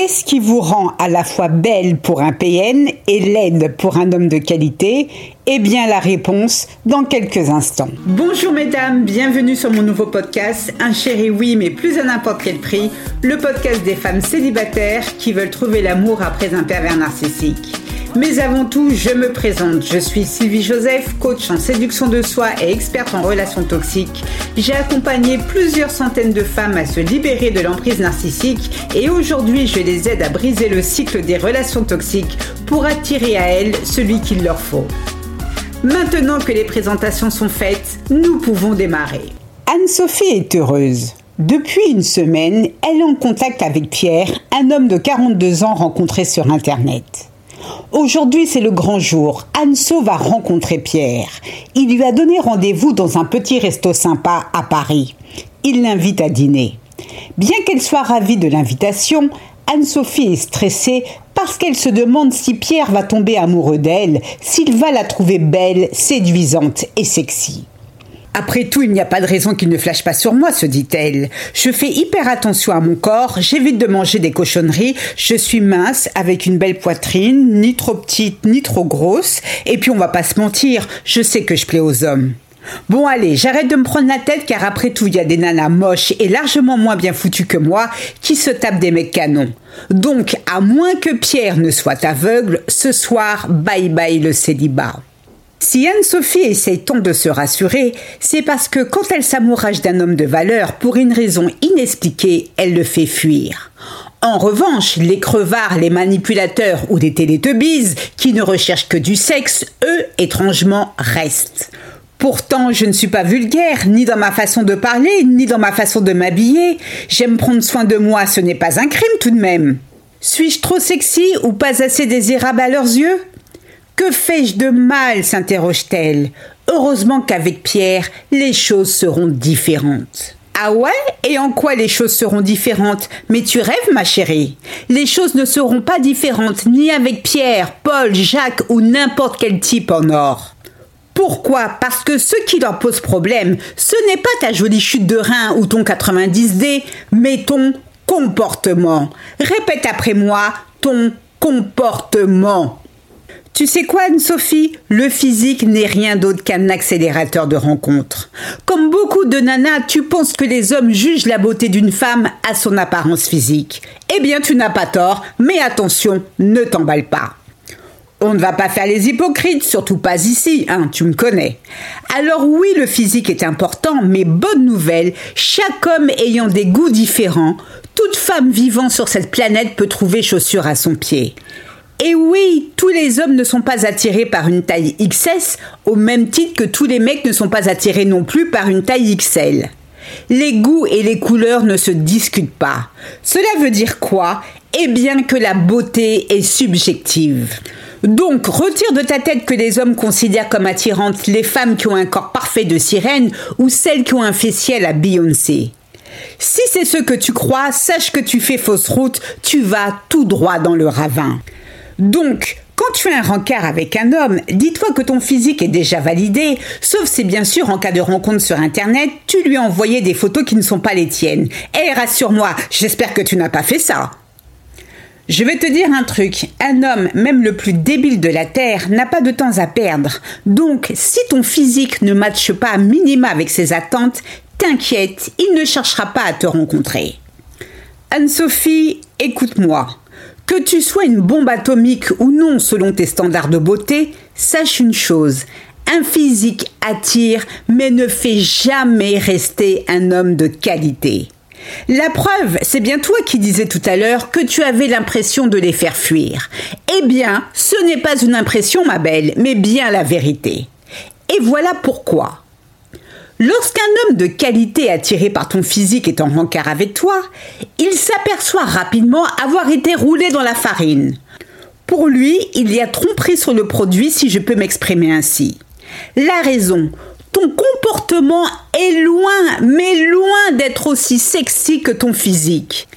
Qu'est-ce qui vous rend à la fois belle pour un PN et laide pour un homme de qualité? Eh bien la réponse dans quelques instants. Bonjour mesdames, bienvenue sur mon nouveau podcast Un chéri oui mais plus à n'importe quel prix, le podcast des femmes célibataires qui veulent trouver l'amour après un pervers narcissique. Mais avant tout, je me présente. Je suis Sylvie Joseph, coach en séduction de soi et experte en relations toxiques. J'ai accompagné plusieurs centaines de femmes à se libérer de l'emprise narcissique et aujourd'hui, je les aide à briser le cycle des relations toxiques pour attirer à elles celui qu'il leur faut. Maintenant que les présentations sont faites, nous pouvons démarrer. Anne-Sophie est heureuse. Depuis une semaine, elle est en contact avec Pierre, un homme de 42 ans rencontré sur Internet. Aujourd'hui, c'est le grand jour. Anso va rencontrer Pierre. Il lui a donné rendez-vous dans un petit resto sympa à Paris. Il l'invite à dîner. Bien qu'elle soit ravie de l'invitation, Anne-Sophie est stressée parce qu'elle se demande si Pierre va tomber amoureux d'elle, s'il va la trouver belle, séduisante et sexy. Après tout, il n'y a pas de raison qu'il ne flash pas sur moi, se dit-elle. Je fais hyper attention à mon corps, j'évite de manger des cochonneries, je suis mince, avec une belle poitrine, ni trop petite, ni trop grosse, et puis on va pas se mentir, je sais que je plais aux hommes. Bon allez, j'arrête de me prendre la tête car après tout, il y a des nanas moches et largement moins bien foutues que moi qui se tapent des mecs canons. Donc, à moins que Pierre ne soit aveugle, ce soir, bye bye le célibat. Si Anne-Sophie essaye tant de se rassurer, c'est parce que quand elle s'amourage d'un homme de valeur, pour une raison inexpliquée, elle le fait fuir. En revanche, les crevards, les manipulateurs ou les télétubbies, qui ne recherchent que du sexe, eux, étrangement, restent. Pourtant, je ne suis pas vulgaire, ni dans ma façon de parler, ni dans ma façon de m'habiller. J'aime prendre soin de moi, ce n'est pas un crime tout de même. Suis-je trop sexy ou pas assez désirable à leurs yeux? Que fais-je de mal? s'interroge-t-elle. Heureusement qu'avec Pierre, les choses seront différentes. Ah ouais? Et en quoi les choses seront différentes? Mais tu rêves, ma chérie Les choses ne seront pas différentes ni avec Pierre, Paul, Jacques ou n'importe quel type en or. Pourquoi? Parce que ce qui leur pose problème, ce n'est pas ta jolie chute de rein ou ton 90D, mais ton comportement. Répète après moi, ton comportement. Tu sais quoi, Anne-Sophie? Le physique n'est rien d'autre qu'un accélérateur de rencontres. Comme beaucoup de nanas, tu penses que les hommes jugent la beauté d'une femme à son apparence physique. Eh bien, tu n'as pas tort, mais attention, ne t'emballe pas. On ne va pas faire les hypocrites, surtout pas ici, hein, tu me connais. Alors oui, le physique est important, mais bonne nouvelle, chaque homme ayant des goûts différents, toute femme vivant sur cette planète peut trouver chaussure à son pied. Et oui, tous les hommes ne sont pas attirés par une taille XS, au même titre que tous les mecs ne sont pas attirés non plus par une taille XL. Les goûts et les couleurs ne se discutent pas. Cela veut dire quoi? Eh bien que la beauté est subjective. Donc, retire de ta tête que les hommes considèrent comme attirantes les femmes qui ont un corps parfait de sirène ou celles qui ont un fessier à Beyoncé. Si c'est ce que tu crois, sache que tu fais fausse route, tu vas tout droit dans le ravin. Donc, quand tu as un rencard avec un homme, dis-toi que ton physique est déjà validé, sauf si bien sûr en cas de rencontre sur Internet, tu lui as envoyé des photos qui ne sont pas les tiennes. Eh, rassure-moi, j'espère que tu n'as pas fait ça. Je vais te dire un truc, un homme, même le plus débile de la Terre, n'a pas de temps à perdre. Donc, si ton physique ne matche pas à minima avec ses attentes, t'inquiète, il ne cherchera pas à te rencontrer. Anne-Sophie, écoute-moi. Que tu sois une bombe atomique ou non selon tes standards de beauté, sache une chose. Un physique attire, mais ne fait jamais rester un homme de qualité. La preuve, c'est bien toi qui disais tout à l'heure que tu avais l'impression de les faire fuir. Eh bien, ce n'est pas une impression, ma belle, mais bien la vérité. Et voilà pourquoi. Lorsqu'un homme de qualité attiré par ton physique est en rencard avec toi, il s'aperçoit rapidement avoir été roulé dans la farine. Pour lui, il y a tromperie sur le produit si je peux m'exprimer ainsi. La raison, ton comportement est loin, mais loin d'être aussi sexy que ton physique.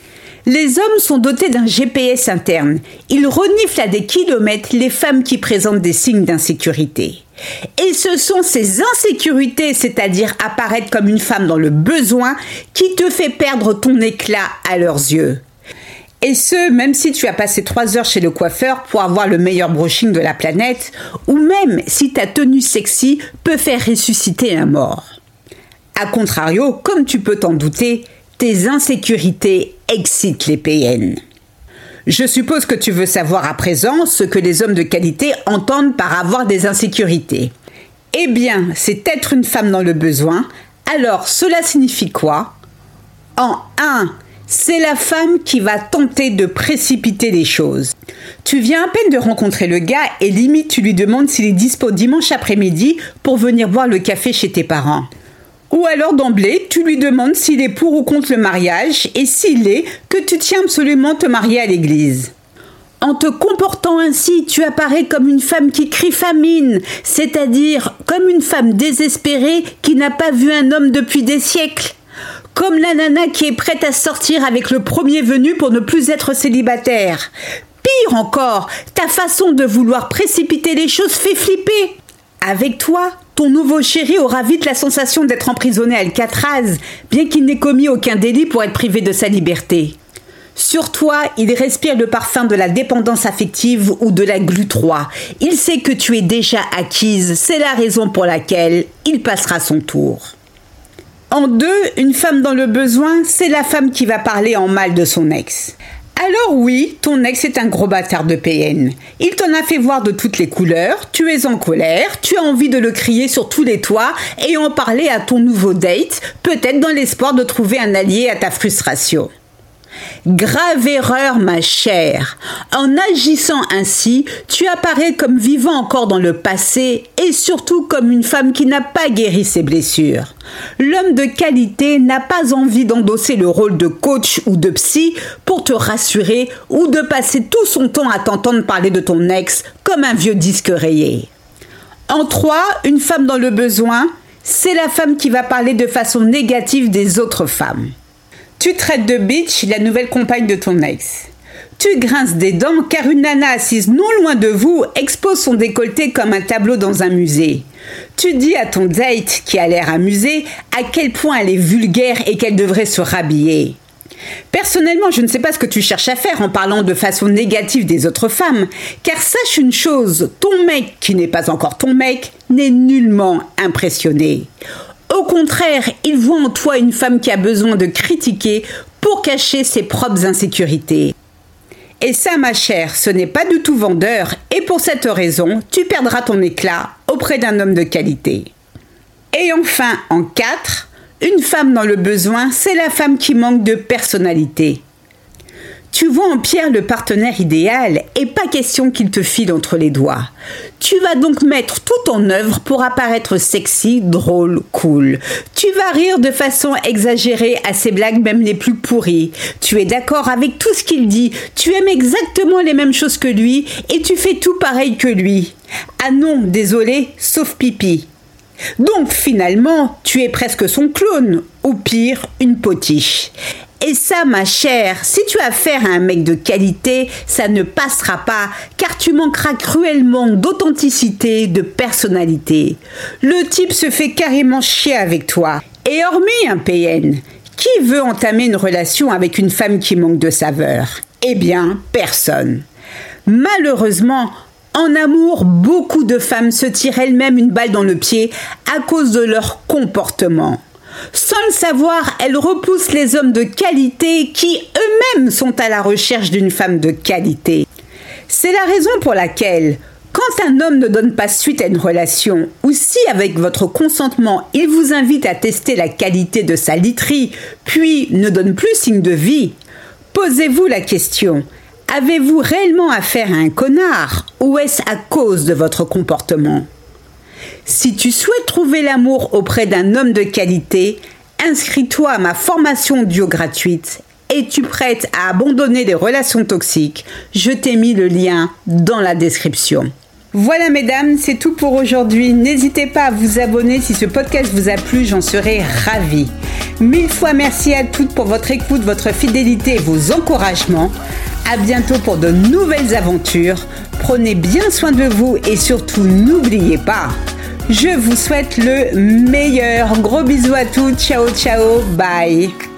Les hommes sont dotés d'un GPS interne. Ils reniflent à des kilomètres les femmes qui présentent des signes d'insécurité. Et ce sont ces insécurités, c'est-à-dire apparaître comme une femme dans le besoin, qui te fait perdre ton éclat à leurs yeux. Et ce, même si tu as passé 3 heures chez le coiffeur pour avoir le meilleur brushing de la planète, ou même si ta tenue sexy peut faire ressusciter un mort. A contrario, comme tu peux t'en douter, tes insécurités excitent les PN. Je suppose que tu veux savoir à présent ce que les hommes de qualité entendent par avoir des insécurités. Eh bien, c'est être une femme dans le besoin. Alors, cela signifie quoi? En 1, c'est la femme qui va tenter de précipiter les choses. Tu viens à peine de rencontrer le gars et limite tu lui demandes s'il est dispo dimanche après-midi pour venir boire le café chez tes parents. Ou alors d'emblée, tu lui demandes s'il est pour ou contre le mariage et s'il est, que tu tiens absolument te marier à l'église. En te comportant ainsi, tu apparais comme une femme qui crie famine, c'est-à-dire comme une femme désespérée qui n'a pas vu un homme depuis des siècles. Comme la nana qui est prête à sortir avec le premier venu pour ne plus être célibataire. Pire encore, ta façon de vouloir précipiter les choses fait flipper. Avec toi, ton nouveau chéri aura vite la sensation d'être emprisonné à Alcatraz, bien qu'il n'ait commis aucun délit pour être privé de sa liberté. Sur toi, il respire le parfum de la dépendance affective ou de la glu 3. Il sait que tu es déjà acquise, c'est la raison pour laquelle il passera son tour. En deux, une femme dans le besoin, c'est la femme qui va parler en mal de son ex. Alors oui, ton ex est un gros bâtard de PN. Il t'en a fait voir de toutes les couleurs, tu es en colère, tu as envie de le crier sur tous les toits et en parler à ton nouveau date, peut-être dans l'espoir de trouver un allié à ta frustration. Grave erreur, ma chère. En agissant ainsi, tu apparais comme vivant encore dans le passé et surtout comme une femme qui n'a pas guéri ses blessures. L'homme de qualité n'a pas envie d'endosser le rôle de coach ou de psy pour te rassurer ou de passer tout son temps à t'entendre parler de ton ex comme un vieux disque rayé. En trois, une femme dans le besoin, c'est la femme qui va parler de façon négative des autres femmes. Tu traites de bitch la nouvelle compagne de ton ex. Tu grinces des dents car une nana assise non loin de vous expose son décolleté comme un tableau dans un musée. Tu dis à ton date, qui a l'air amusé, à quel point elle est vulgaire et qu'elle devrait se rhabiller. Personnellement, je ne sais pas ce que tu cherches à faire en parlant de façon négative des autres femmes, car sache une chose, ton mec, qui n'est pas encore ton mec, n'est nullement impressionné. Au contraire, il voit en toi une femme qui a besoin de critiquer pour cacher ses propres insécurités. Et ça, ma chère, ce n'est pas du tout vendeur, et pour cette raison, tu perdras ton éclat auprès d'un homme de qualité. Et enfin, en 4, une femme dans le besoin, c'est la femme qui manque de personnalité. Tu vois en Pierre le partenaire idéal et pas question qu'il te file entre les doigts. Tu vas donc mettre tout en œuvre pour apparaître sexy, drôle, cool. Tu vas rire de façon exagérée à ses blagues même les plus pourries. Tu es d'accord avec tout ce qu'il dit, tu aimes exactement les mêmes choses que lui et tu fais tout pareil que lui. Ah non, désolé, sauf pipi. Donc finalement, tu es presque son clone, ou pire, une potiche. Et ça, ma chère, si tu as affaire à un mec de qualité, ça ne passera pas, car tu manqueras cruellement d'authenticité, de personnalité. Le type se fait carrément chier avec toi. Et hormis un PN, qui veut entamer une relation avec une femme qui manque de saveur? Eh bien, personne. Malheureusement, en amour, beaucoup de femmes se tirent elles-mêmes une balle dans le pied à cause de leur comportement. Sans le savoir, elle repousse les hommes de qualité qui eux-mêmes sont à la recherche d'une femme de qualité. C'est la raison pour laquelle, quand un homme ne donne pas suite à une relation, ou si avec votre consentement il vous invite à tester la qualité de sa literie, puis ne donne plus signe de vie, posez-vous la question, avez-vous réellement affaire à un connard, ou est-ce à cause de votre comportement? Si tu souhaites trouver l'amour auprès d'un homme de qualité, inscris-toi à ma formation audio gratuite. Es-tu prête à abandonner les relations toxiques? Je t'ai mis le lien dans la description. Voilà mesdames, c'est tout pour aujourd'hui. N'hésitez pas à vous abonner si ce podcast vous a plu, j'en serai ravie. Mille fois merci à toutes pour votre écoute, votre fidélité et vos encouragements. À bientôt pour de nouvelles aventures. Prenez bien soin de vous et surtout n'oubliez pas, je vous souhaite le meilleur. Gros bisous à tous. Ciao, ciao. Bye.